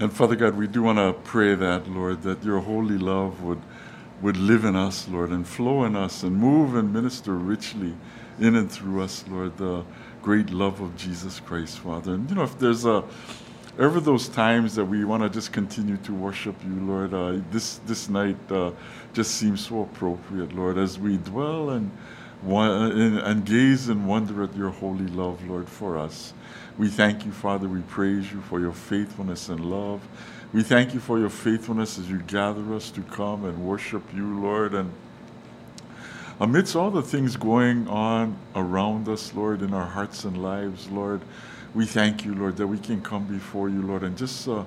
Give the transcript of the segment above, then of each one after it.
And Father God, we do want to pray that, Lord, that your holy love would, would live in us, Lord, and flow in us and move and minister richly in and through us, Lord, the great love of Jesus Christ, Father. And, you know, if there's a, ever those times that we want to just continue to worship you, Lord, uh, this, this night uh, just seems so appropriate, Lord, as we dwell and, and, gaze and wonder at your holy love, Lord, for us. We thank you, Father. We praise you for your faithfulness and love. We thank you for your faithfulness as you gather us to come and worship you, Lord. And amidst all the things going on around us, Lord, in our hearts and lives, Lord, we thank you, Lord, that we can come before you, Lord, and just uh,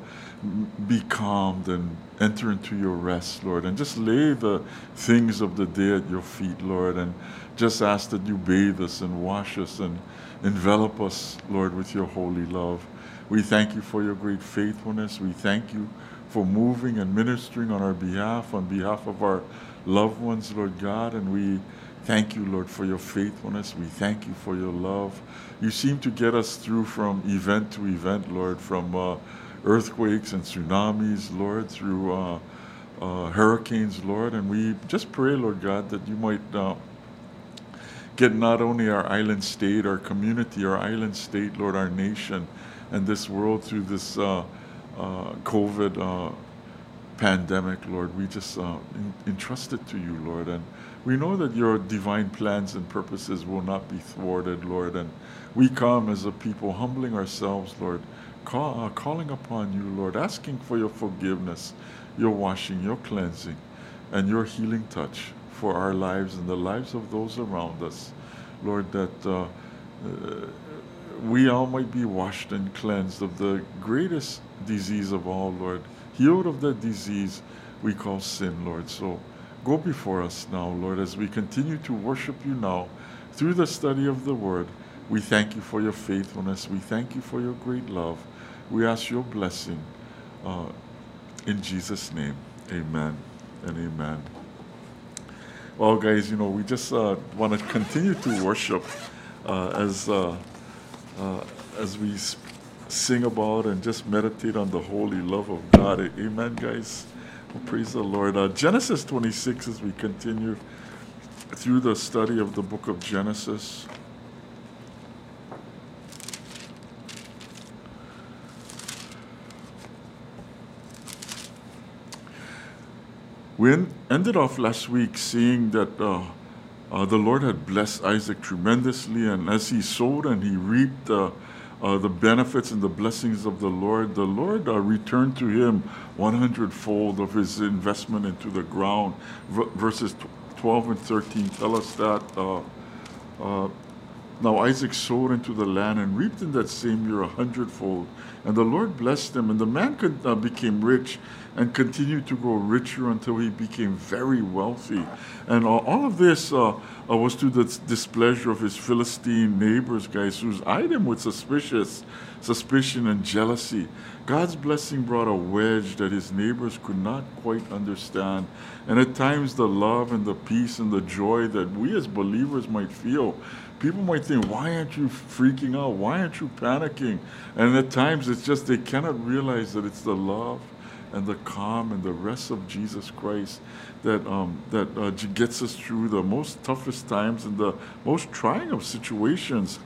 be calmed and enter into your rest, Lord, and just lay the things of the day at your feet, Lord, and just ask that you bathe us and wash us and Envelop us, Lord, with your holy love. We thank you for your great faithfulness. We thank you for moving and ministering on our behalf, on behalf of our loved ones, Lord God. And we thank you, Lord, for your faithfulness. We thank you for your love. You seem to get us through from event to event, Lord, from uh, earthquakes and tsunamis, Lord, through uh, uh, hurricanes, Lord. And we just pray, Lord God, that you might uh, get not only our island state, our community, our island state, Lord, our nation, and this world through this uh, uh, COVID pandemic, Lord. We just entrust it to you, Lord. And we know that your divine plans and purposes will not be thwarted, Lord. And we come as a people humbling ourselves, Lord, call, uh, calling upon you, Lord, asking for your forgiveness, your washing, your cleansing, and your healing touch for our lives and the lives of those around us. Lord, that uh, uh, we all might be washed and cleansed of the greatest disease of all, Lord. Healed of that disease we call sin, Lord. So go before us now, Lord, as we continue to worship you now through the study of the Word. We thank you for your faithfulness. We thank you for your great love. We ask your blessing uh, in Jesus' name. Amen and amen. Well, guys, you know, we just uh, want to continue to worship uh, as uh, uh as we sing about and just meditate on the holy love of God. Amen, guys. Well, praise the Lord. Uh, Genesis 26, as we continue through the study of the book of Genesis. We ended off last week seeing that uh, uh, the Lord had blessed Isaac tremendously, and as he sowed and he reaped uh, uh the benefits and the blessings of the Lord, the Lord uh, returned to him 100 fold of his investment into the ground. V- verses 12 and 13 tell us that. Uh, now Isaac sowed into the land and reaped in that same year a hundredfold. And the Lord blessed him, and the man uh, became rich and continued to grow richer until he became very wealthy. And all of this uh, uh was to the displeasure of his Philistine neighbors, guys, who eyed him with suspicious suspicion and jealousy. God's blessing brought a wedge that his neighbors could not quite understand. And at times, the love and the peace and the joy that we as believers might feel people might think, why aren't you freaking out? Why aren't you panicking? And at times it's just they cannot realize that it's the love and the calm and the rest of Jesus Christ that um, that uh, gets us through the most toughest times and the most trying of situations.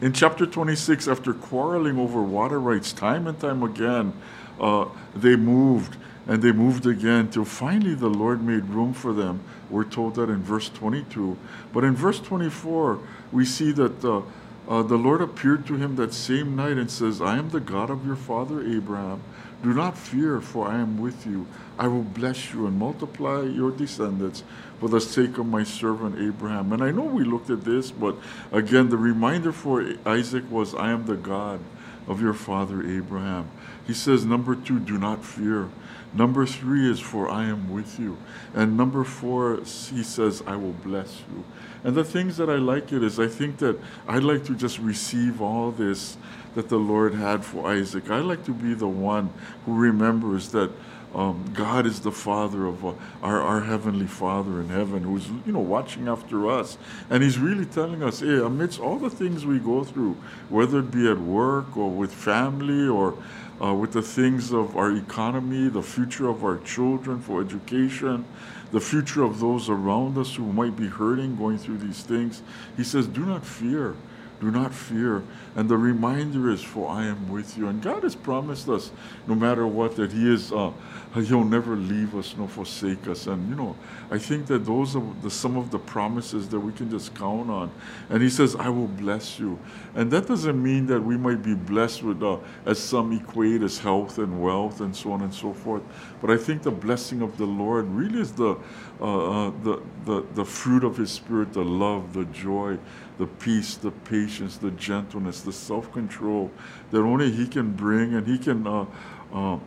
In chapter 26, after quarreling over water rights time and time again, uh, they moved and they moved again till finally the Lord made room for them. We're told that in verse 22. But in verse 24, we see that uh, uh, the Lord appeared to him that same night and says, I am the God of your father Abraham. Do not fear, for I am with you. I will bless you and multiply your descendants for the sake of my servant Abraham. And I know we looked at this, but again, the reminder for Isaac was, I am the God of your father Abraham. He says, number two, do not fear. Number three is, For I am with you. And number four, he says, I will bless you. And the things that I like it is, I think that I'd like to just receive all this that the Lord had for Isaac. I like to be the one who remembers that um, God is the Father of uh, our, our Heavenly Father in heaven who's, you know, watching after us. And He's really telling us, hey, amidst all the things we go through, whether it be at work or with family or uh, with the things of our economy, the future of our children for education, the future of those around us who might be hurting going through these things, He says, do not fear. Do not fear. And the reminder is, For I am with you. And God has promised us, no matter what, that He is, uh, He'll never leave us nor forsake us. And, you know, I think that those are the, some of the promises that we can just count on. And He says, I will bless you. And that doesn't mean that we might be blessed with, uh, as some equate as health and wealth and so on and so forth. But I think the blessing of the Lord really is the, uh, uh the, the, the fruit of His Spirit, the love, the joy, the peace, the patience, the gentleness, the self control that only He can bring, and He can uh, uh,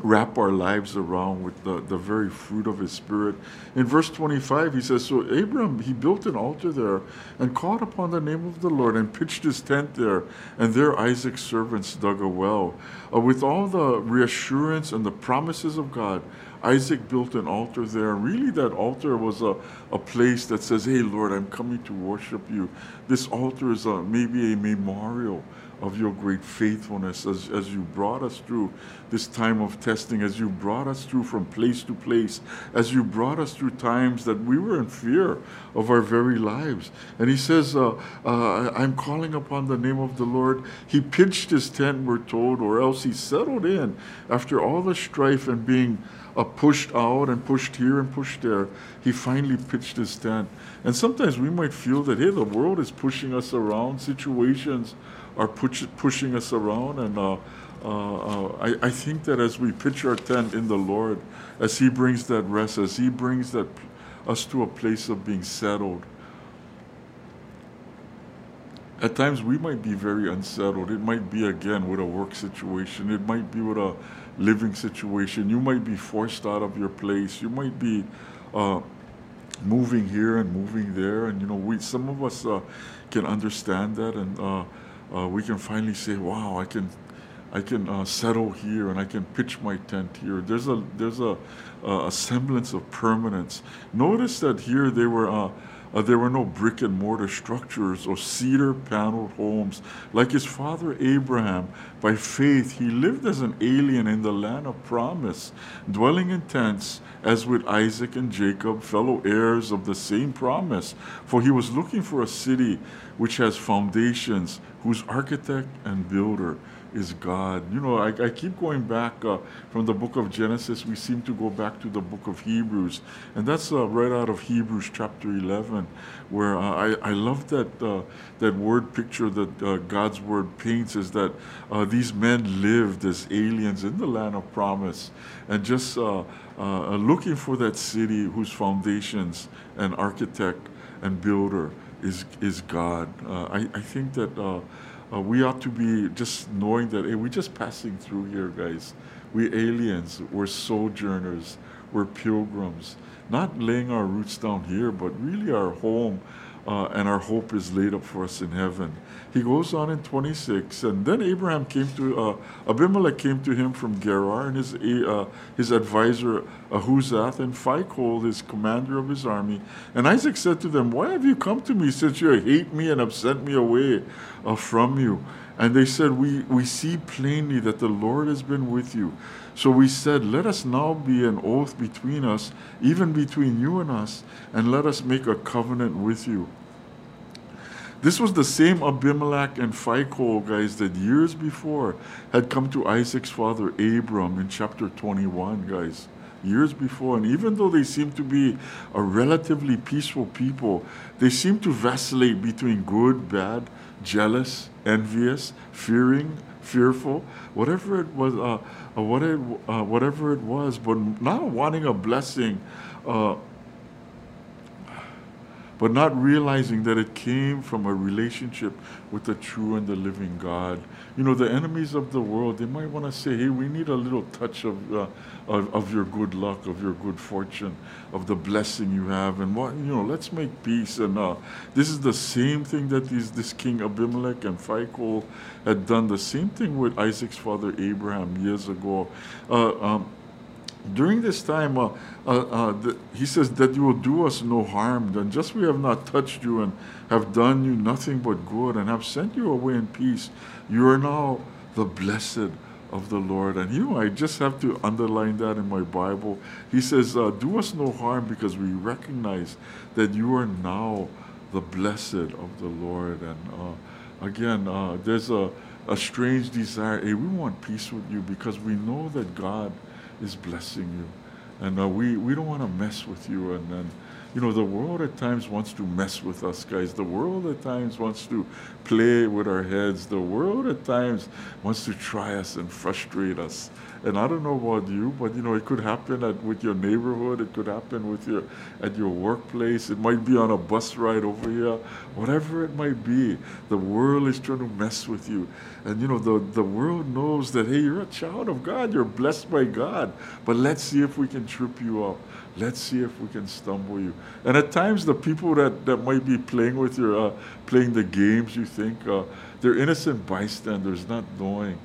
wrap our lives around with the, the very fruit of His Spirit. In verse 25, He says, So Abram, he built an altar there and called upon the name of the Lord and pitched his tent there, and there Isaac's servants dug a well. Uh, with all the reassurance and the promises of God, Isaac built an altar there. Really, that altar was a, a place that says, Hey, Lord, I'm coming to worship you. This altar is a, maybe a memorial of your great faithfulness as, as you brought us through this time of testing, as you brought us through from place to place, as you brought us through times that we were in fear of our very lives. And he says, uh, uh, I'm calling upon the name of the Lord. He pitched his tent, we're told, or else he settled in after all the strife and being uh, pushed out and pushed here and pushed there, he finally pitched his tent. And sometimes we might feel that, hey, the world is pushing us around, situations are push, pushing us around. And uh, uh, uh, I, I think that as we pitch our tent in the Lord, as He brings that rest, as He brings that us to a place of being settled, at times we might be very unsettled. It might be again with a work situation. It might be with a living situation. You might be forced out of your place. You might be uh, moving here and moving there. And you know, we some of us uh, can understand that, and uh, uh we can finally say, "Wow, I can." I can uh, settle here and I can pitch my tent here. There's a there's a, a semblance of permanence. Notice that here they were uh, there were no brick and mortar structures or cedar paneled homes. Like his father Abraham, by faith, he lived as an alien in the land of promise, dwelling in tents as with Isaac and Jacob, fellow heirs of the same promise. For he was looking for a city which has foundations, whose architect and builder is God. You know, I, I keep going back uh, from the book of Genesis. We seem to go back to the book of Hebrews, and that's uh, right out of Hebrews chapter 11, where uh, I, I love that uh, that word picture that uh, God's word paints is that uh, these men lived as aliens in the land of promise, and just looking for that city whose foundations and architect and builder is is God. I, I think that uh, we ought to be just knowing that hey, we're just passing through here, guys. We're aliens, we're sojourners, we're pilgrims, not laying our roots down here, but really our home uh, and our hope is laid up for us in heaven. He goes on in 26, and then Abraham came to, uh, Abimelech came to him from Gerar, and his, uh, his advisor Ahuzath, and Phicol, his commander of his army. And Isaac said to them, Why have you come to me, since you hate me and have sent me away uh, from you? And they said, we, we see plainly that the Lord has been with you. So we said, Let us now be an oath between us, even between you and us, and let us make a covenant with you. This was the same Abimelech and Phicol, guys, that years before had come to Isaac's father Abram in chapter 21, guys. Years before, and even though they seem to be a relatively peaceful people, they seem to vacillate between good, bad, jealous, envious, fearing, fearful, whatever it was, uh, uh, uh, whatever it was, but not wanting a blessing, uh, but not realizing that it came from a relationship with the true and the living God. You know, the enemies of the world, they might want to say, hey, we need a little touch of, uh, of, of, your good luck, of your good fortune, of the blessing you have. And, what, you know, let's make peace. And uh, this is the same thing that these, this king Abimelech and Phicol had done, the same thing with Isaac's father Abraham years ago. Uh, um, during this time, uh, uh, uh, the, he says that you will do us no harm. And just we have not touched you and have done you nothing but good and have sent you away in peace. You are now the blessed of the Lord. And you know, I just have to underline that in my Bible. He says, uh, Do us no harm because we recognize that you are now the blessed of the Lord. And uh, again, uh, there's a, a strange desire. Hey, we want peace with you because we know that God is blessing you. And uh, we, we don't want to mess with you. And, and, you know, the world at times wants to mess with us, guys. The world at times wants to play with our heads. The world at times wants to try us and frustrate us. And I don't know about you, but you know, it could happen at, with your neighborhood. It could happen with your at your workplace. It might be on a bus ride over here. Whatever it might be, the world is trying to mess with you. And you know, the, the world knows that hey, you're a child of God. You're blessed by God. But let's see if we can trip you up. Let's see if we can stumble you. And at times, the people that, that might be playing with you, uh, playing the games, you think uh, they're innocent bystanders, not knowing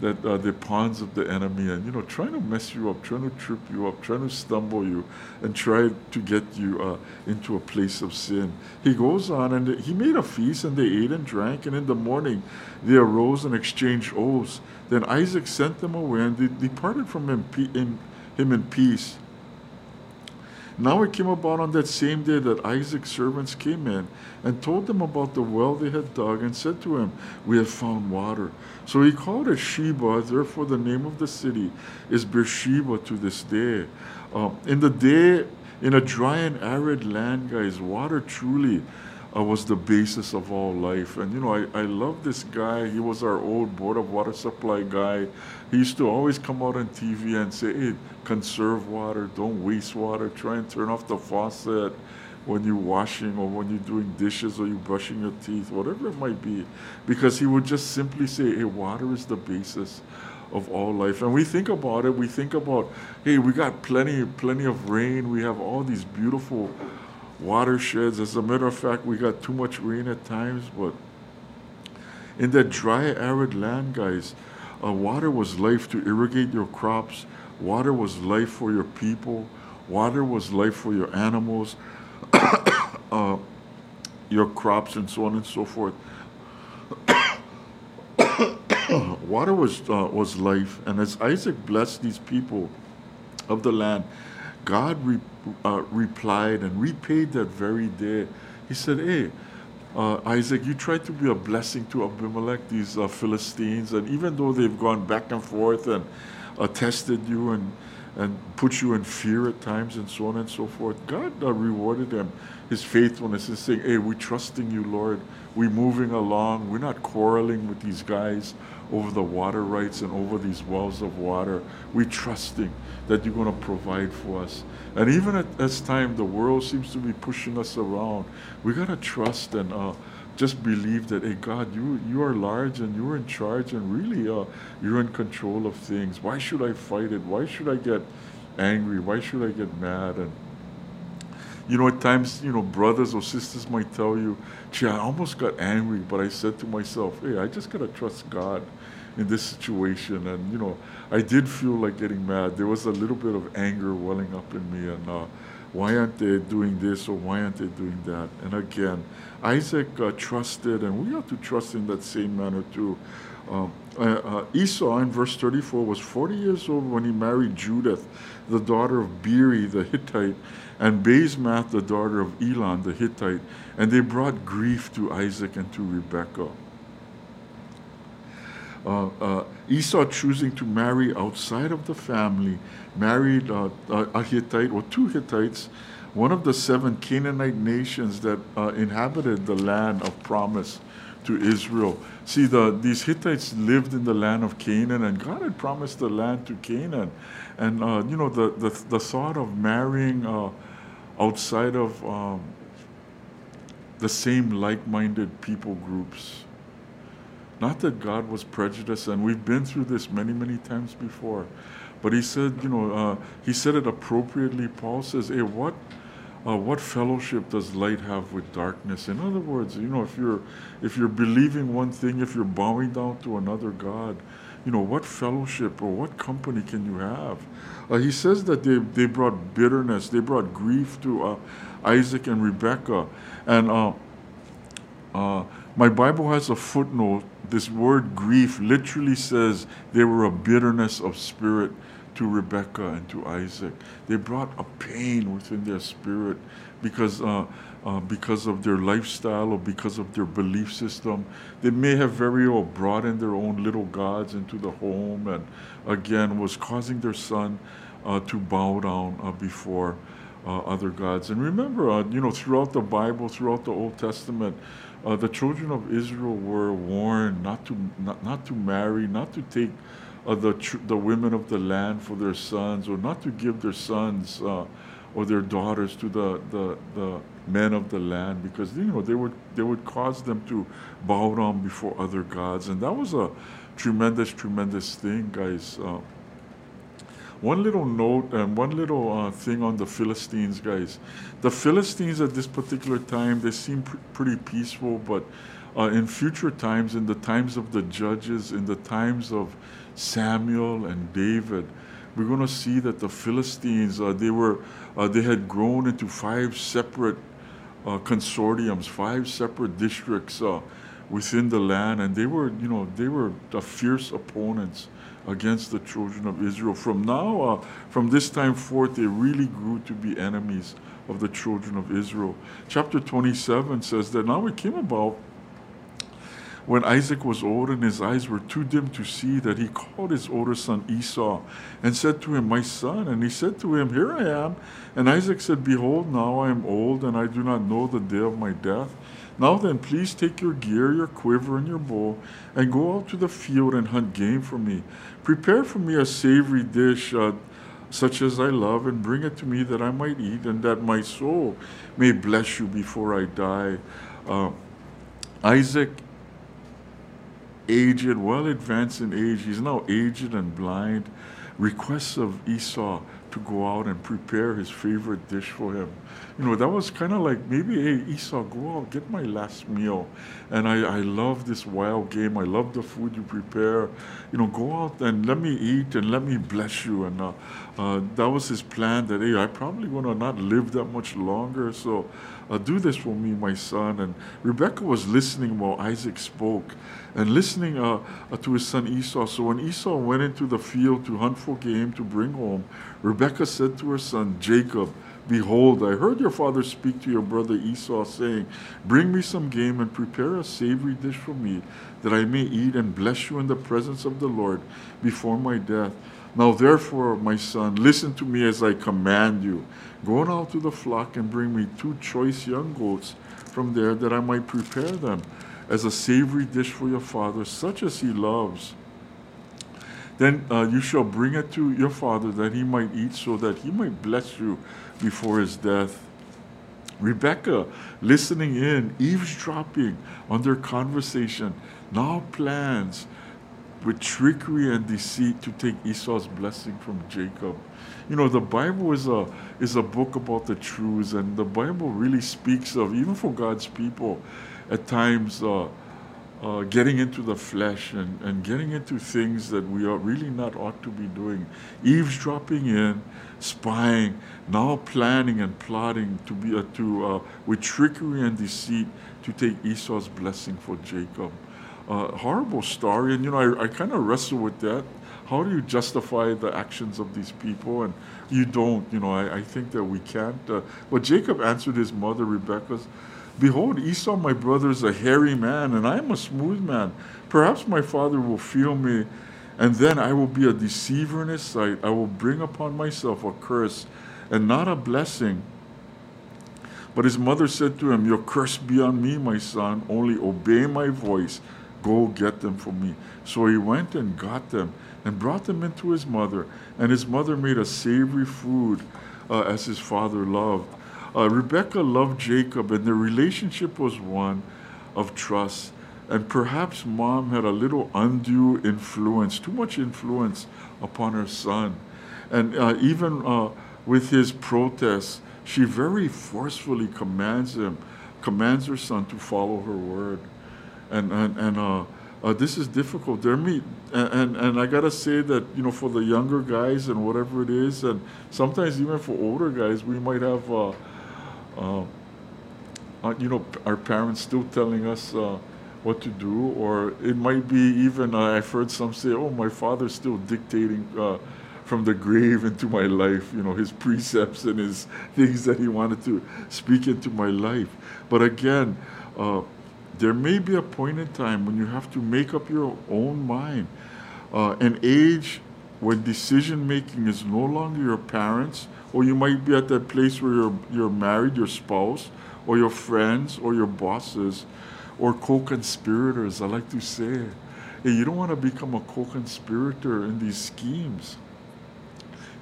that are they're pawns of the enemy and you know trying to mess you up trying to trip you up trying to stumble you and try to get you uh, into a place of sin. He goes on and he made a feast and they ate and drank and in the morning they arose and exchanged oaths. Then isaac sent them away and they departed from him, him in peace now it came about on that same day that Isaac's servants came in and told them about the well they had dug and said to him, We have found water. So he called it Sheba, therefore the name of the city is Beersheba to this day. Um, in the day, in a dry and arid land, guys, water truly uh, was the basis of all life. And you know, I, I love this guy. He was our old board of water supply guy. He used to always come out on TV and say, hey, conserve water, don't waste water, try and turn off the faucet when you're washing or when you're doing dishes or you're brushing your teeth, whatever it might be. Because he would just simply say, hey, water is the basis of all life. And we think about it, we think about, hey, we got plenty, plenty of rain, we have all these beautiful watersheds. As a matter of fact, we got too much rain at times, but in that dry, arid land, guys, uh, water was life to irrigate your crops. Water was life for your people. Water was life for your animals, uh, your crops, and so on and so forth. water was uh, was life, and as Isaac blessed these people of the land, God re- uh, replied and repaid that very day. He said, Hey, uh, Isaac, you tried to be a blessing to Abimelech, these uh, Philistines, and even though they've gone back and forth and uh, tested you and, and put you in fear at times and so on and so forth, God uh, rewarded them his faithfulness and saying, Hey, we're trusting you, Lord. We're moving along. We're not quarreling with these guys over the water rights and over these wells of water. We're trusting that you're going to provide for us. And even at this time, the world seems to be pushing us around. We got to trust and uh, just believe that, hey, God, you, you are large and you're in charge and really uh, you're in control of things. Why should I fight it? Why should I get angry? Why should I get mad? And you know, at times, you know, brothers or sisters might tell you, gee, I almost got angry, but I said to myself, hey, I just got to trust God in this situation. And, you know, I did feel like getting mad. There was a little bit of anger welling up in me. And uh, why aren't they doing this or why aren't they doing that? And again, Isaac uh, trusted, and we have to trust in that same manner too. Um, uh, uh, Esau in verse 34 was 40 years old when he married Judith, the daughter of Beeri the Hittite, and Basemath, the daughter of Elon the Hittite, and they brought grief to Isaac and to Rebekah. Uh, uh, Esau choosing to marry outside of the family, married uh, a Hittite or two Hittites, one of the seven Canaanite nations that uh, inhabited the land of promise to Israel. See, the, these Hittites lived in the land of Canaan, and God had promised the land to Canaan. And, uh, you know, the, the, the thought of marrying uh, outside of um, the same like minded people groups. Not that God was prejudiced, and we've been through this many, many times before. But he said, you know, uh, he said it appropriately. Paul says, hey, what, uh, what fellowship does light have with darkness? In other words, you know, if you're, if you're believing one thing, if you're bowing down to another God, you know, what fellowship or what company can you have? Uh, he says that they, they brought bitterness, they brought grief to uh, Isaac and Rebekah. And uh, uh, my Bible has a footnote. This word grief literally says they were a bitterness of spirit to Rebekah and to Isaac. They brought a pain within their spirit because, uh, uh, because of their lifestyle or because of their belief system. They may have very well brought in their own little gods into the home and again was causing their son uh, to bow down uh, before uh, other gods. And remember, uh, you know, throughout the Bible, throughout the Old Testament, the children of Israel were warned not to, not, not to marry, not to take uh, the, tr- the women of the land for their sons, or not to give their sons uh, or their daughters to the, the, the men of the land, because you know they would they would cause them to bow down before other gods, and that was a tremendous, tremendous thing, guys. Uh, one little note and one little uh, thing on the Philistines, guys. The Philistines at this particular time, they seem pr- pretty peaceful, but uh, in future times, in the times of the judges, in the times of Samuel and David, we're going to see that the Philistines, uh, they were, uh, they had grown into five separate uh, consortiums, five separate districts uh, within the land, and they were, you know, they were the fierce opponents against the children of Israel. From now, uh, from this time forth, they really grew to be enemies of the children of Israel. Chapter 27 says that now it came about when Isaac was old and his eyes were too dim to see, that he called his older son Esau and said to him, My son. And he said to him, Here I am. And Isaac said, Behold, now I am old and I do not know the day of my death. Now then, please take your gear, your quiver, and your bow, and go out to the field and hunt game for me. Prepare for me a savory dish. Uh, such as I love, and bring it to me that I might eat, and that my soul may bless you before I die. Uh, Isaac aged, well advanced in age, he's now aged and blind, requests of Esau to go out and prepare his favorite dish for him. You know, that was kind of like maybe, hey, Esau, go out, get my last meal. And I, I love this wild game. I love the food you prepare. You know, go out and let me eat and let me bless you. And uh, uh, that was his plan that, hey, I probably going to not live that much longer. So uh, do this for me, my son. And Rebecca was listening while Isaac spoke and listening uh, uh, to his son Esau. So when Esau went into the field to hunt for game to bring home, Rebecca said to her son Jacob, Behold, I heard your father speak to your brother Esau, saying, Bring me some game and prepare a savory dish for me, that I may eat and bless you in the presence of the Lord before my death. Now therefore, my son, listen to me as I command you. Go now to the flock and bring me two choice young goats from there, that I might prepare them as a savory dish for your father, such as he loves. Then uh, you shall bring it to your father that he might eat, so that he might bless you before his death. Rebecca, listening in, eavesdropping on their conversation, now plans with trickery and deceit to take Esau's blessing from Jacob. You know, the Bible is a is a book about the truths, and the Bible really speaks of even for God's people, at times uh, uh, getting into the flesh and, and getting into things that we are really not ought to be doing, eavesdropping in, spying, now planning and plotting to be uh, to uh, with trickery and deceit to take Esau's blessing for Jacob. Uh, horrible story, and you know I, I kind of wrestle with that. How do you justify the actions of these people? And you don't. You know I, I think that we can't. Uh, but Jacob answered his mother Rebekah's Behold, Esau, my brother, is a hairy man, and I am a smooth man. Perhaps my father will feel me, and then I will be a deceiver in his sight. I will bring upon myself a curse and not a blessing. But his mother said to him, Your curse be on me, my son. Only obey my voice. Go get them for me. So he went and got them and brought them into his mother. And his mother made a savory food uh, as his father loved. Uh, Rebecca loved Jacob, and their relationship was one of trust. And perhaps mom had a little undue influence, too much influence upon her son. And uh, even uh, with his protests, she very forcefully commands him, commands her son to follow her word. And, and, and uh, uh, this is difficult. There me and, and and I gotta say that you know for the younger guys and whatever it is, and sometimes even for older guys, we might have. Uh, uh, uh, you know, our parents still telling us uh, what to do, or it might be even, uh, I've heard some say, oh, my father's still dictating uh, from the grave into my life, you know, his precepts and his things that he wanted to speak into my life. But again, uh, there may be a point in time when you have to make up your own mind. Uh, an age when decision making is no longer your parents, or you might be at that place where you're, you're married, your spouse, or your friends, or your bosses, or co conspirators. I like to say, hey, you don't want to become a co conspirator in these schemes.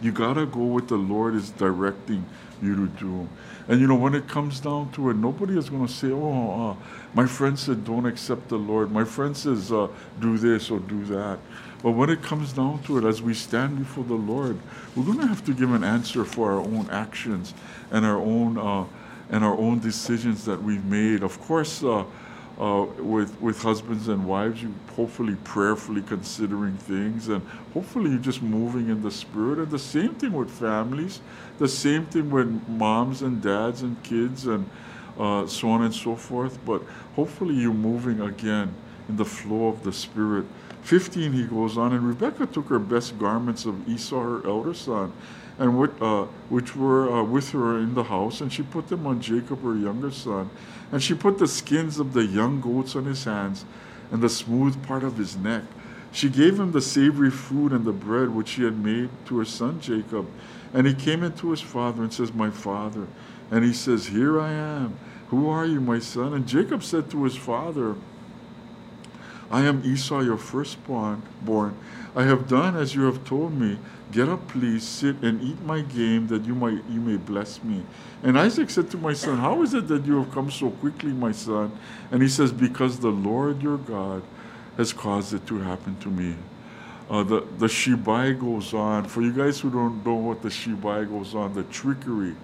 You got to go what the Lord is directing you to do. And you know, when it comes down to it, nobody is going to say, oh, uh, my friend said don't accept the Lord. My friend says uh, do this or do that. But when it comes down to it, as we stand before the Lord, we're going to have to give an answer for our own actions and our own uh, and our own decisions that we've made. Of course, uh, uh, with with husbands and wives, you hopefully prayerfully considering things, and hopefully you're just moving in the spirit. And the same thing with families, the same thing with moms and dads and kids, and uh, so on and so forth. But hopefully you're moving again in the flow of the spirit. 15, he goes on, and Rebecca took her best garments of Esau, her elder son, and what, uh, which were uh, with her in the house, and she put them on Jacob, her younger son. And she put the skins of the young goats on his hands and the smooth part of his neck. She gave him the savory food and the bread which she had made to her son Jacob. And he came into his father and says, My father. And he says, Here I am. Who are you, my son? And Jacob said to his father, I am Esau, your firstborn. Born. I have done as you have told me. Get up, please, sit and eat my game, that you might you may bless me. And Isaac said to my son, How is it that you have come so quickly, my son? And he says, Because the Lord your God has caused it to happen to me. Uh, the the shibai goes on. For you guys who don't know what the shibai goes on, the trickery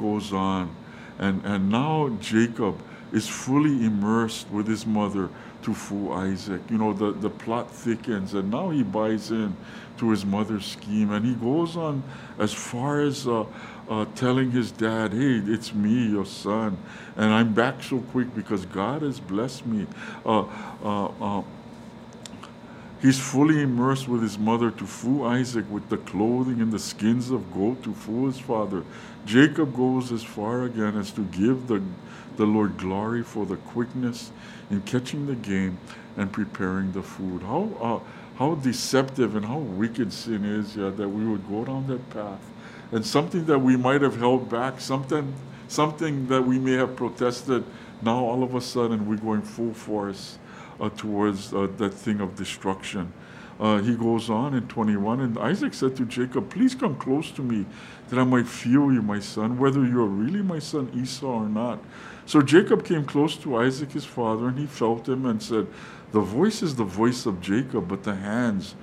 goes on, and and now Jacob is fully immersed with his mother to fool Isaac. You know, the, the plot thickens, and now he buys in to his mother's scheme, and he goes on as far as uh, uh, telling his dad, "Hey, it's me, your son, and I'm back so quick because God has blessed me." Uh, uh, uh he's fully immersed with his mother to fool Isaac with the clothing and the skins of goat to fool his father. Jacob goes as far again as to give the the Lord glory for the quickness in catching the game and preparing the food. How, uh, how deceptive and how wicked sin is, yeah, that we would go down that path. And something that we might have held back, something, something that we may have protested, now all of a sudden we're going full force towards uh, that thing of destruction. Uh, he goes on in 21, and Isaac said to Jacob, Please come close to me, that I might feel you, my son, whether you are really my son Esau or not. So Jacob came close to Isaac his father, and he felt him and said, The voice is the voice of Jacob, but the hands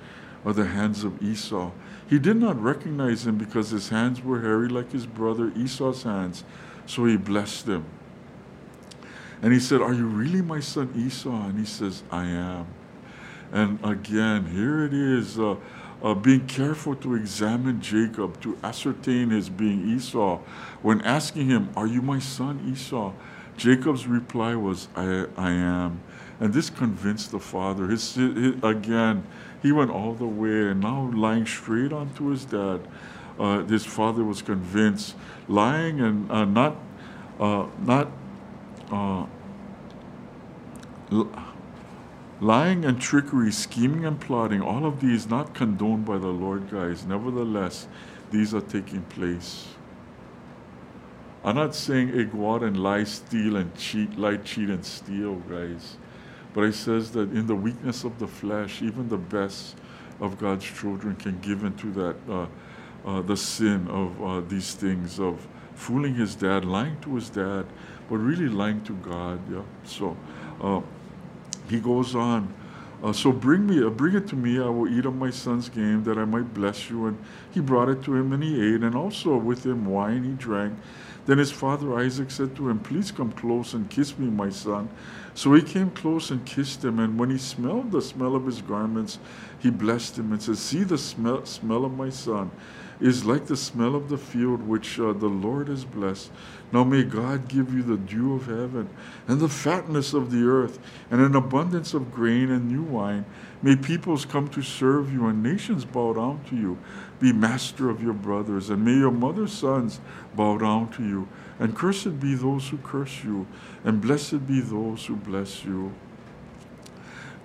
are the hands of Esau. He did not recognize him because his hands were hairy like his brother Esau's hands. So he blessed him. And he said, Are you really my son Esau? And he says, I am. And again, here it is. Uh, uh, being careful to examine Jacob to ascertain his being Esau. When asking him, Are you my son Esau? Jacob's reply was, I, I am. And this convinced the father. His, his, again, he went all the way and now lying straight onto his dad. Uh, his father was convinced, lying and uh, not, uh, not, uh, lying and trickery, scheming and plotting, all of these not condoned by the Lord, guys. Nevertheless, these are taking place. I'm not saying hey, go out and lie, steal, and cheat, lie, cheat, and steal, guys. But it says that in the weakness of the flesh, even the best of God's children can give into that uh, uh, the sin of uh, these things of fooling his dad, lying to his dad, but really lying to God. Yeah. So uh, he goes on. Uh, so bring me, uh, bring it to me. I will eat of my son's game, that I might bless you. And he brought it to him, and he ate, and also with him wine he drank. Then his father Isaac said to him, Please come close and kiss me, my son. So he came close and kissed him. And when he smelled the smell of his garments, he blessed him and said, See the smell, smell of my son is like the smell of the field which uh, the Lord has blessed. Now may God give you the dew of heaven and the fatness of the earth and an abundance of grain and new wine. May peoples come to serve you and nations bow down to you. Be master of your brothers, and may your mother's sons bow down to you. And cursed be those who curse you, and blessed be those who bless you.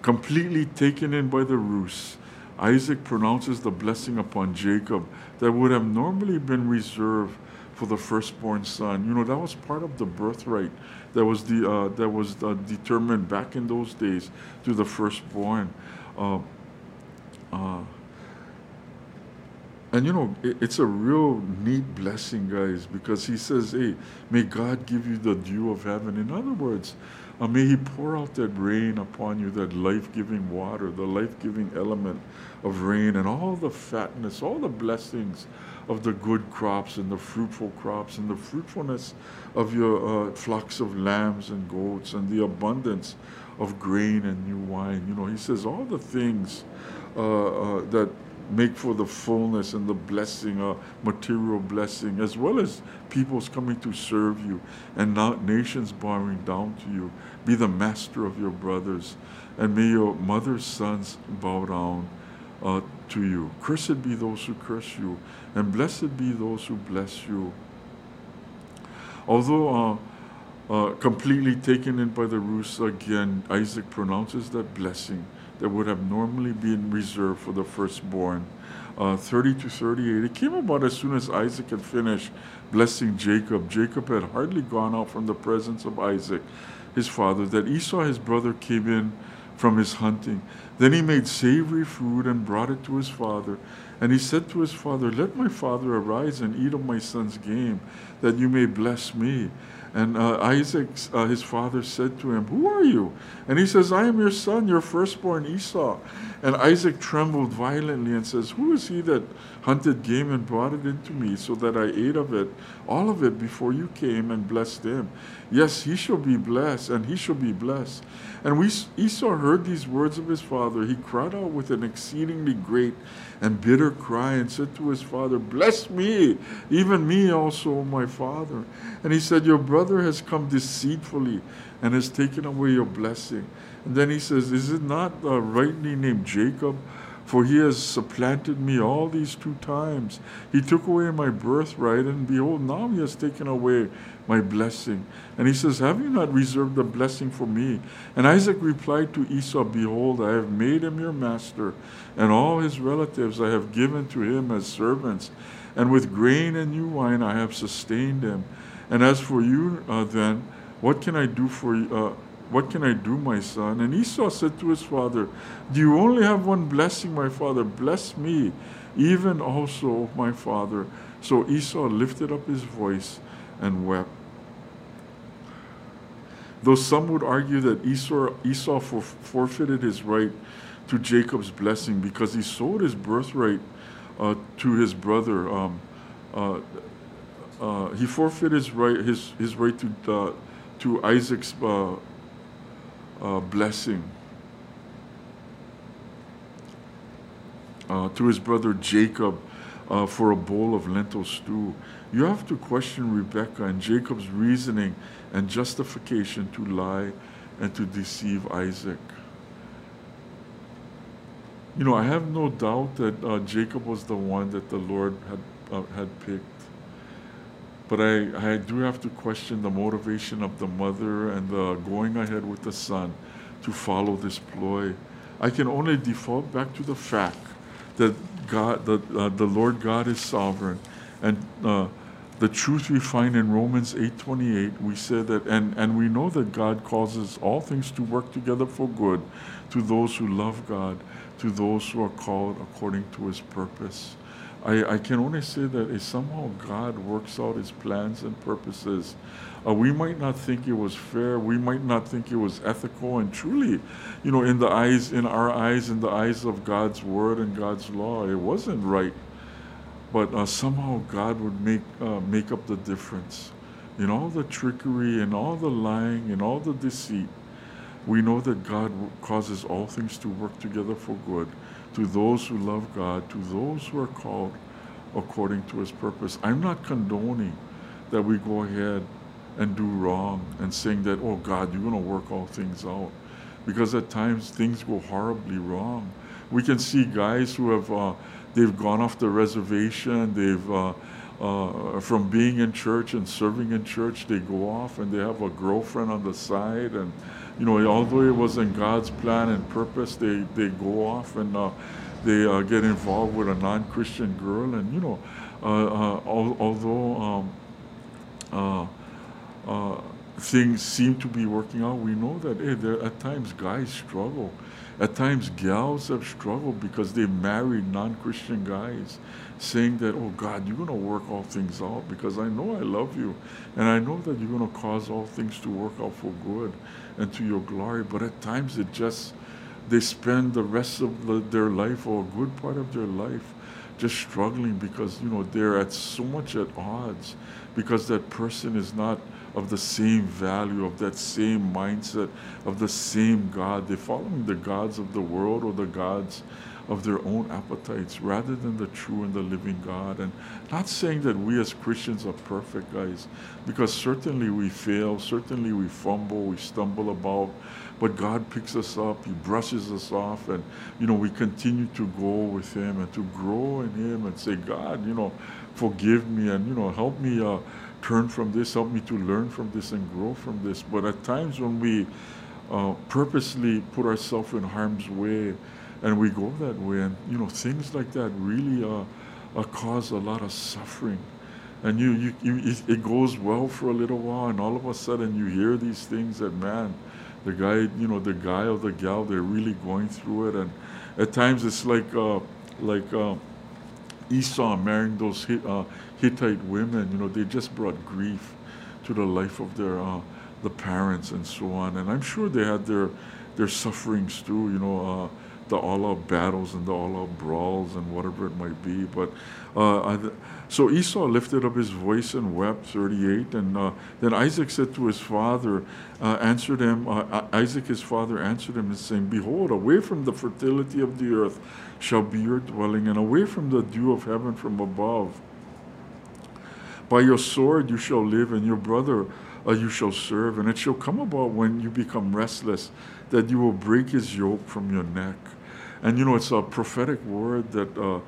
Completely taken in by the ruse, Isaac pronounces the blessing upon Jacob that would have normally been reserved for the firstborn son. You know, that was part of the birthright that was, the, uh, that was uh, determined back in those days to the firstborn. Uh, uh and you know, it, it's a real neat blessing, guys, because he says, hey, may God give you the dew of heaven. In other words, uh, may he pour out that rain upon you, that life-giving water, the life-giving element of rain, and all the fatness, all the blessings of the good crops and the fruitful crops and the fruitfulness of your uh, flocks of lambs and goats and the abundance of grain and new wine. You know, he says all the things uh, uh, that make for the fullness and the blessing, uh, material blessing, as well as peoples coming to serve you and not nations bowing down to you. Be the master of your brothers, and may your mother's sons bow down uh, to you. Cursed be those who curse you, and blessed be those who bless you. Although uh, uh, completely taken in by the ruse again, Isaac pronounces that blessing that would have normally been reserved for the firstborn. Uh, 30 to 38. It came about as soon as Isaac had finished blessing Jacob. Jacob had hardly gone out from the presence of Isaac, his father, that Esau, his brother, came in from his hunting. Then he made savory food and brought it to his father. And he said to his father, Let my father arise and eat of my son's game, that you may bless me. And uh, Isaac, uh, his father, said to him, Who are you? And he says, I am your son, your firstborn Esau. And Isaac trembled violently and says, Who is he that hunted game and brought it into me, so that I ate of it, all of it, before you came and blessed him? Yes, he shall be blessed, and he shall be blessed. And we, Esau heard these words of his father. He cried out with an exceedingly great and bitter cry and said to his father, Bless me, even me also, my father. And he said, Your brother has come deceitfully and has taken away your blessing. And then he says, Is it not uh, rightly named Jacob? For he has supplanted me all these two times. He took away my birthright, and behold, now he has taken away my blessing. And he says, Have you not reserved a blessing for me? And Isaac replied to Esau, Behold, I have made him your master, and all his relatives I have given to him as servants. And with grain and new wine I have sustained him. And as for you, uh, then, what can I do for you? Uh, what can I do, my son? And Esau said to his father, Do you only have one blessing, my father? Bless me, even also, my father. So Esau lifted up his voice and wept. Though some would argue that Esau, Esau forfeited his right to Jacob's blessing because he sold his birthright uh, to his brother. Um, uh, uh, he forfeited his right, his, his right to, uh, to Isaac's uh, uh, blessing to his brother Jacob uh, for a bowl of lentil stew. You have to question Rebecca and Jacob's reasoning and justification to lie and to deceive Isaac. You know, I have no doubt that uh, Jacob was the one that the Lord had, uh, had picked. But I, I do have to question the motivation of the mother and the going ahead with the son to follow this ploy. I can only default back to the fact that God, the, uh, the Lord God is sovereign. And uh, the truth we find in Romans 8:28, we said that, and, and we know that God causes all things to work together for good to those who love God, to those who are called according to his purpose. I, I can only say that if somehow God works out his plans and purposes. Uh, we might not think it was fair. We might not think it was ethical. And truly, you know, in the eyes, in our eyes, in the eyes of God's word and God's law, it wasn't right. But uh, somehow God would make, uh, make up the difference. In all the trickery and all the lying and all the deceit, we know that God causes all things to work together for good to those who love God, to those who are called according to his purpose. I'm not condoning that we go ahead and do wrong and saying that, oh God, you're going to work all things out. Because at times things go horribly wrong. We can see guys who have, uh, they've gone off the reservation, they've, uh, uh, from being in church and serving in church, they go off and they have a girlfriend on the side and you know, although it wasn't God's plan and purpose, they, they go off and uh, they uh, get involved with a non-Christian girl. And, you know, uh, uh although um, things seem to be working out, we know that hey, there, at times guys struggle. At times gals have struggled because they married non-Christian guys saying that, oh God, you're going to work all things out because I know I love you and I know that you're going to cause all things to work out for good and to your glory. But at times it just, they spend the rest of the, their life or a good part of their life just struggling because, you know, they're at so much at odds because that person is not of the same value, of that same mindset, of the same God. They're following the gods of the world or the gods of their own appetites rather than the true and the living God. And not saying that we as Christians are perfect, guys, because certainly we fail, certainly we fumble, we stumble about, but God picks us up, He brushes us off, and you know, we continue to go with Him and to grow in Him and say, God, you know, forgive me and you know, help me uh, turn from this, help me to learn from this and grow from this. But at times when we uh, purposely put ourselves in harm's way, and we go that way and you know things like that really uh, uh, cause a lot of suffering and you, you, you it goes well for a little while and all of a sudden you hear these things that man the guy you know the guy or the gal they're really going through it and at times it's like uh, like uh, Esau marrying those uh, Hittite women you know they just brought grief to the life of their uh, the parents and so on and I'm sure they had their their sufferings too you know uh, the all-out battles and the all-out brawls and whatever it might be. But uh, so Esau lifted up his voice and wept. 38, and uh, then Isaac said to his father, uh, answered him. Uh, Isaac his father answered him, saying, "Behold, away from the fertility of the earth shall be your dwelling, and away from the dew of heaven from above. By your sword you shall live, and your brother." Uh, you shall serve, and it shall come about when you become restless that you will break his yoke from your neck. And you know, it's a prophetic word that, uh,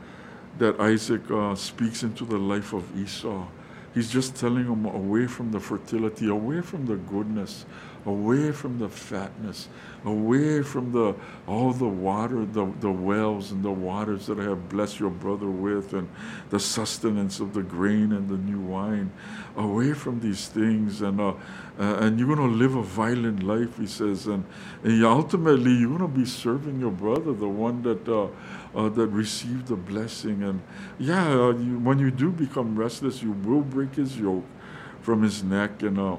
that Isaac uh, speaks into the life of Esau. He's just telling him away from the fertility, away from the goodness, away from the fatness, away from the all the water, the, the wells and the waters that I have blessed your brother with, and the sustenance of the grain and the new wine, away from these things, and uh, uh, and you're going to live a violent life, he says, and, and ultimately you're going to be serving your brother, the one that uh, uh, that received the blessing, and yeah, uh, you, when you do become restless, you will break his yoke from his neck, and uh,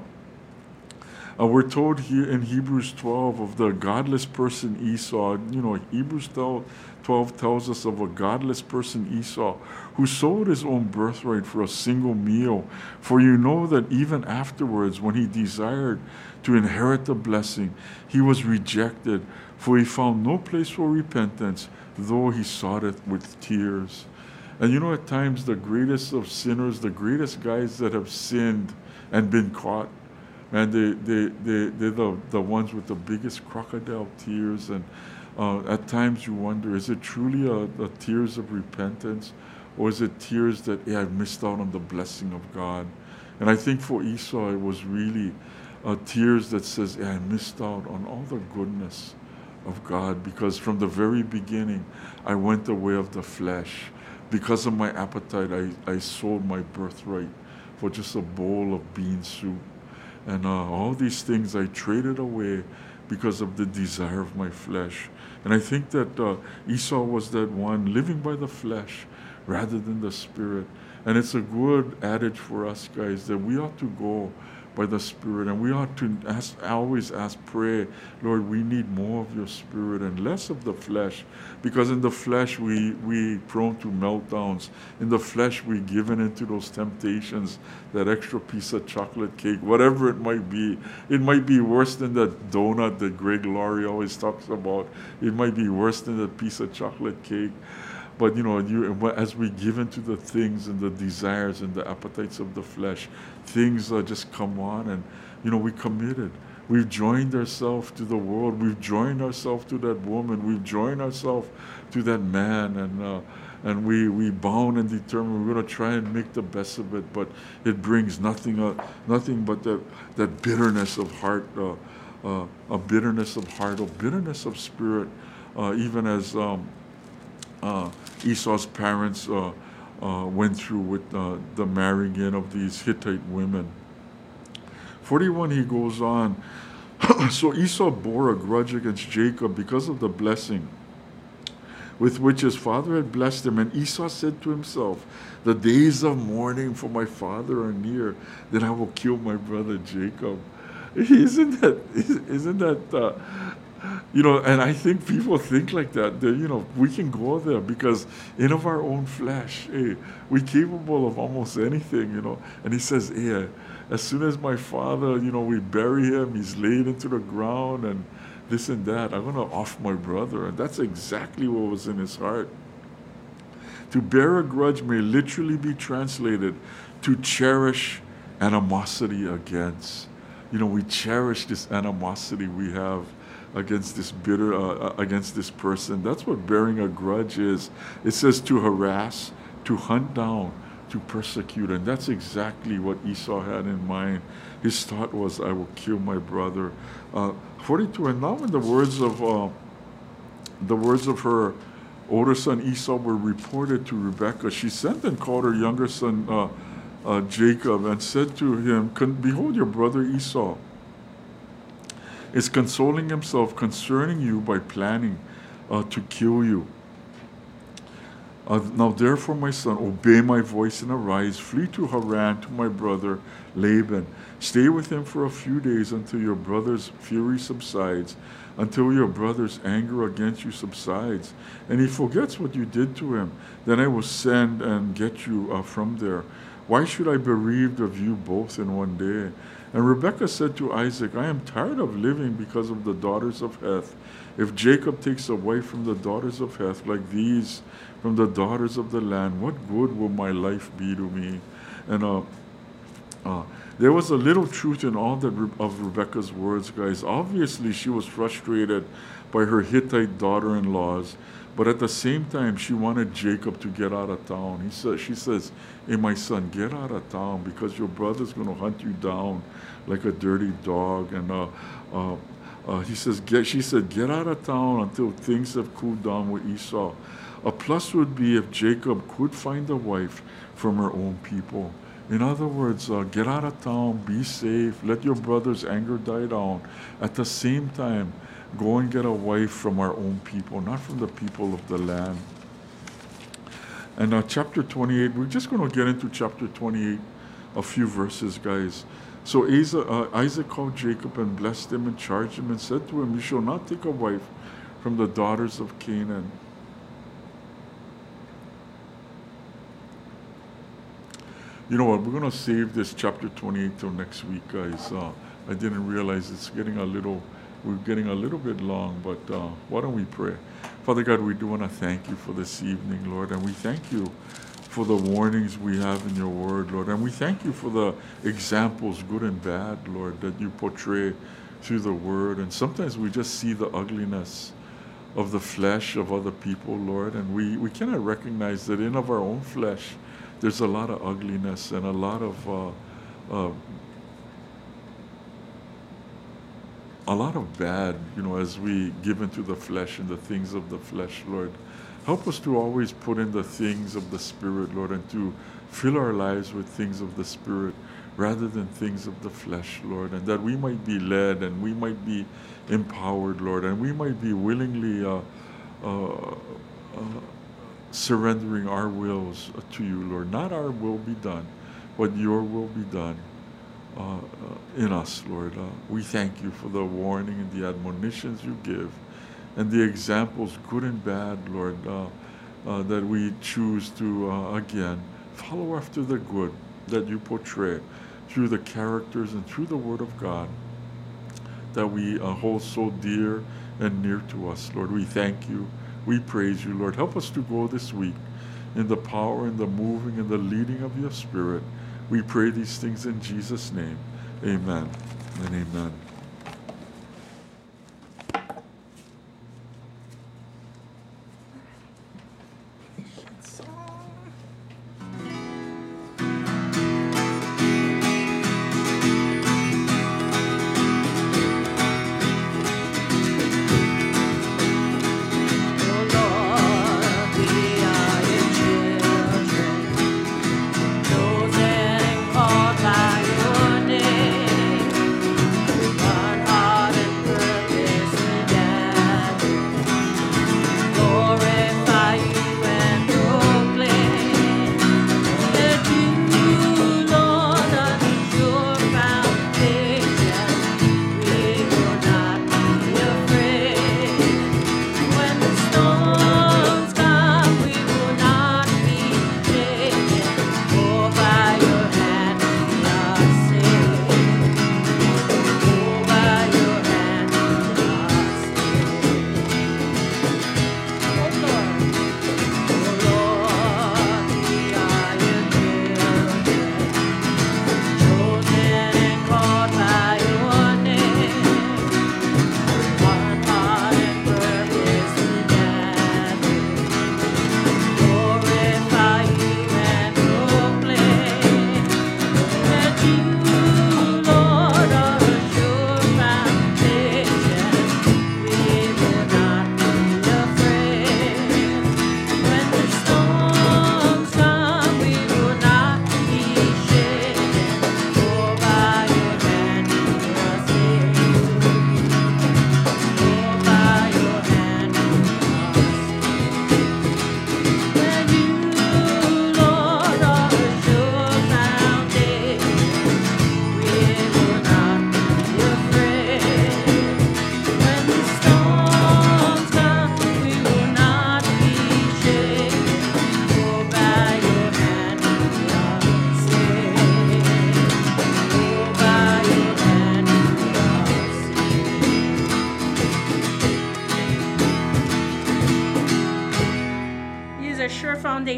uh, we're told here in Hebrews 12 of the godless person Esau. You know, Hebrews 12 tells us of a godless person Esau who sold his own birthright for a single meal. For you know that even afterwards, when he desired to inherit the blessing, he was rejected, for he found no place for repentance, though he sought it with tears. And you know, at times, the greatest of sinners, the greatest guys that have sinned and been caught, and they, they, they, they're the, the ones with the biggest crocodile tears. And uh, at times you wonder, is it truly a, a, tears of repentance? Or is it tears that, yeah, I missed out on the blessing of God? And I think for Esau, it was really uh, tears that says, yeah, I missed out on all the goodness of God because from the very beginning, I went the way of the flesh. Because of my appetite, I, I sold my birthright for just a bowl of bean soup. And uh, all these things I traded away because of the desire of my flesh. And I think that uh, Esau was that one living by the flesh rather than the spirit. And it's a good adage for us guys that we ought to go by the Spirit. And we ought to ask, always ask, pray, Lord, we need more of your Spirit and less of the flesh. Because in the flesh, we, we prone to meltdowns. In the flesh, we given into those temptations, that extra piece of chocolate cake, whatever it might be. It might be worse than that donut that Greg Laurie always talks about. It might be worse than that piece of chocolate cake. But you know, you, as we give into the things and the desires and the appetites of the flesh, things uh, just come on, and you know, we committed. We've joined ourselves to the world. We've joined ourselves to that woman. We've joined ourselves to that man, and uh, and we we bound and determined we're going to try and make the best of it. But it brings nothing uh, nothing but that that bitterness of heart, uh, uh a bitterness of heart, a bitterness of spirit, uh, even as. Um, Esau's parents uh, uh, went through with the marrying in of these Hittite women. 41, he goes on. so Esau bore a grudge against Jacob because of the blessing with which his father had blessed him. And Esau said to himself, The days of mourning for my father are near, then I will kill my brother Jacob. Isn't that, isn't that uh, you know, and I think people think like that. That you know, we can go there because in of our own flesh, eh, hey, we're capable of almost anything. You know, and he says, hey, as soon as my father, you know, we bury him, he's laid into the ground, and this and that. I'm gonna off my brother, and that's exactly what was in his heart. To bear a grudge may literally be translated to cherish animosity against. You know, we cherish this animosity we have against this bitter, uh, uh, against this person. That's what bearing a grudge is. It says to harass, to hunt down, to persecute. And that's exactly what Esau had in mind. His thought was, I will kill my brother. Uh, 42, and now in the words of, uh, the words of her older son Esau were reported to Rebekah, she sent and called her younger son uh, uh Jacob and said to him, Behold your brother Esau is consoling himself concerning you by planning uh, to kill you. Uh, now, therefore, my son, obey my voice and arise. Flee to Haran to my brother Laban. Stay with him for a few days until your brother's fury subsides, until your brother's anger against you subsides. And he forgets what you did to him. Then I will send and get you uh, from there. Why should I be bereaved of you both in one day? And Rebekah said to Isaac, I am tired of living because of the daughters of Heth. If Jacob takes a wife from the daughters of Heth like these from the daughters of the land, what good will my life be to me? And uh, uh, there was a little truth in all that of Rebekah's words, guys. Obviously, she was frustrated by her Hittite daughter-in-laws, but at the same time, she wanted Jacob to get out of town. He said, she says, hey, my son, get out of town because your brother's going to hunt you down like a dirty dog. And uh, uh, uh, he says, get, she said, get out of town until things have cooled down with Esau. A plus would be if Jacob could find a wife from her own people. In other words, uh, get out of town, be safe, let your brother's anger die down. At the same time, Go and get a wife from our own people, not from the people of the land. And now, chapter 28, we're just going to get into chapter 28, a few verses, guys. So Isaac, uh, Isaac called Jacob and blessed him and charged him and said to him, You shall not take a wife from the daughters of Canaan. You know what? We're going to save this chapter 28 till next week, guys. Uh, I didn't realize it's getting a little we're getting a little bit long, but uh, why don't we pray? Father God, we do want to thank you for this evening, Lord, and we thank you for the warnings we have in your word, Lord. And we thank you for the examples, good and bad, Lord, that you portray through the word. And sometimes we just see the ugliness of the flesh of other people, Lord, and we, we cannot recognize that in of our own flesh, there's a lot of ugliness and a lot of uh, uh, a lot of bad, you know, as we give into the flesh and the things of the flesh, Lord. Help us to always put in the things of the Spirit, Lord, and to fill our lives with things of the Spirit rather than things of the flesh, Lord, and that we might be led and we might be empowered, Lord, and we might be willingly uh, uh, uh, surrendering our wills to you, Lord. Not our will be done, but your will be done. Uh, uh, in us, Lord. Uh, we thank you for the warning and the admonitions you give and the examples, good and bad, Lord, uh, uh, that we choose to, uh, again, follow after the good that you portray through the characters and through the Word of God that we hold so dear and near to us, Lord. We thank you. We praise you, Lord. Help us to go this week in the power and the moving and the leading of your Spirit. We pray these things in Jesus' name. Amen and amen.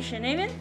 Foundation.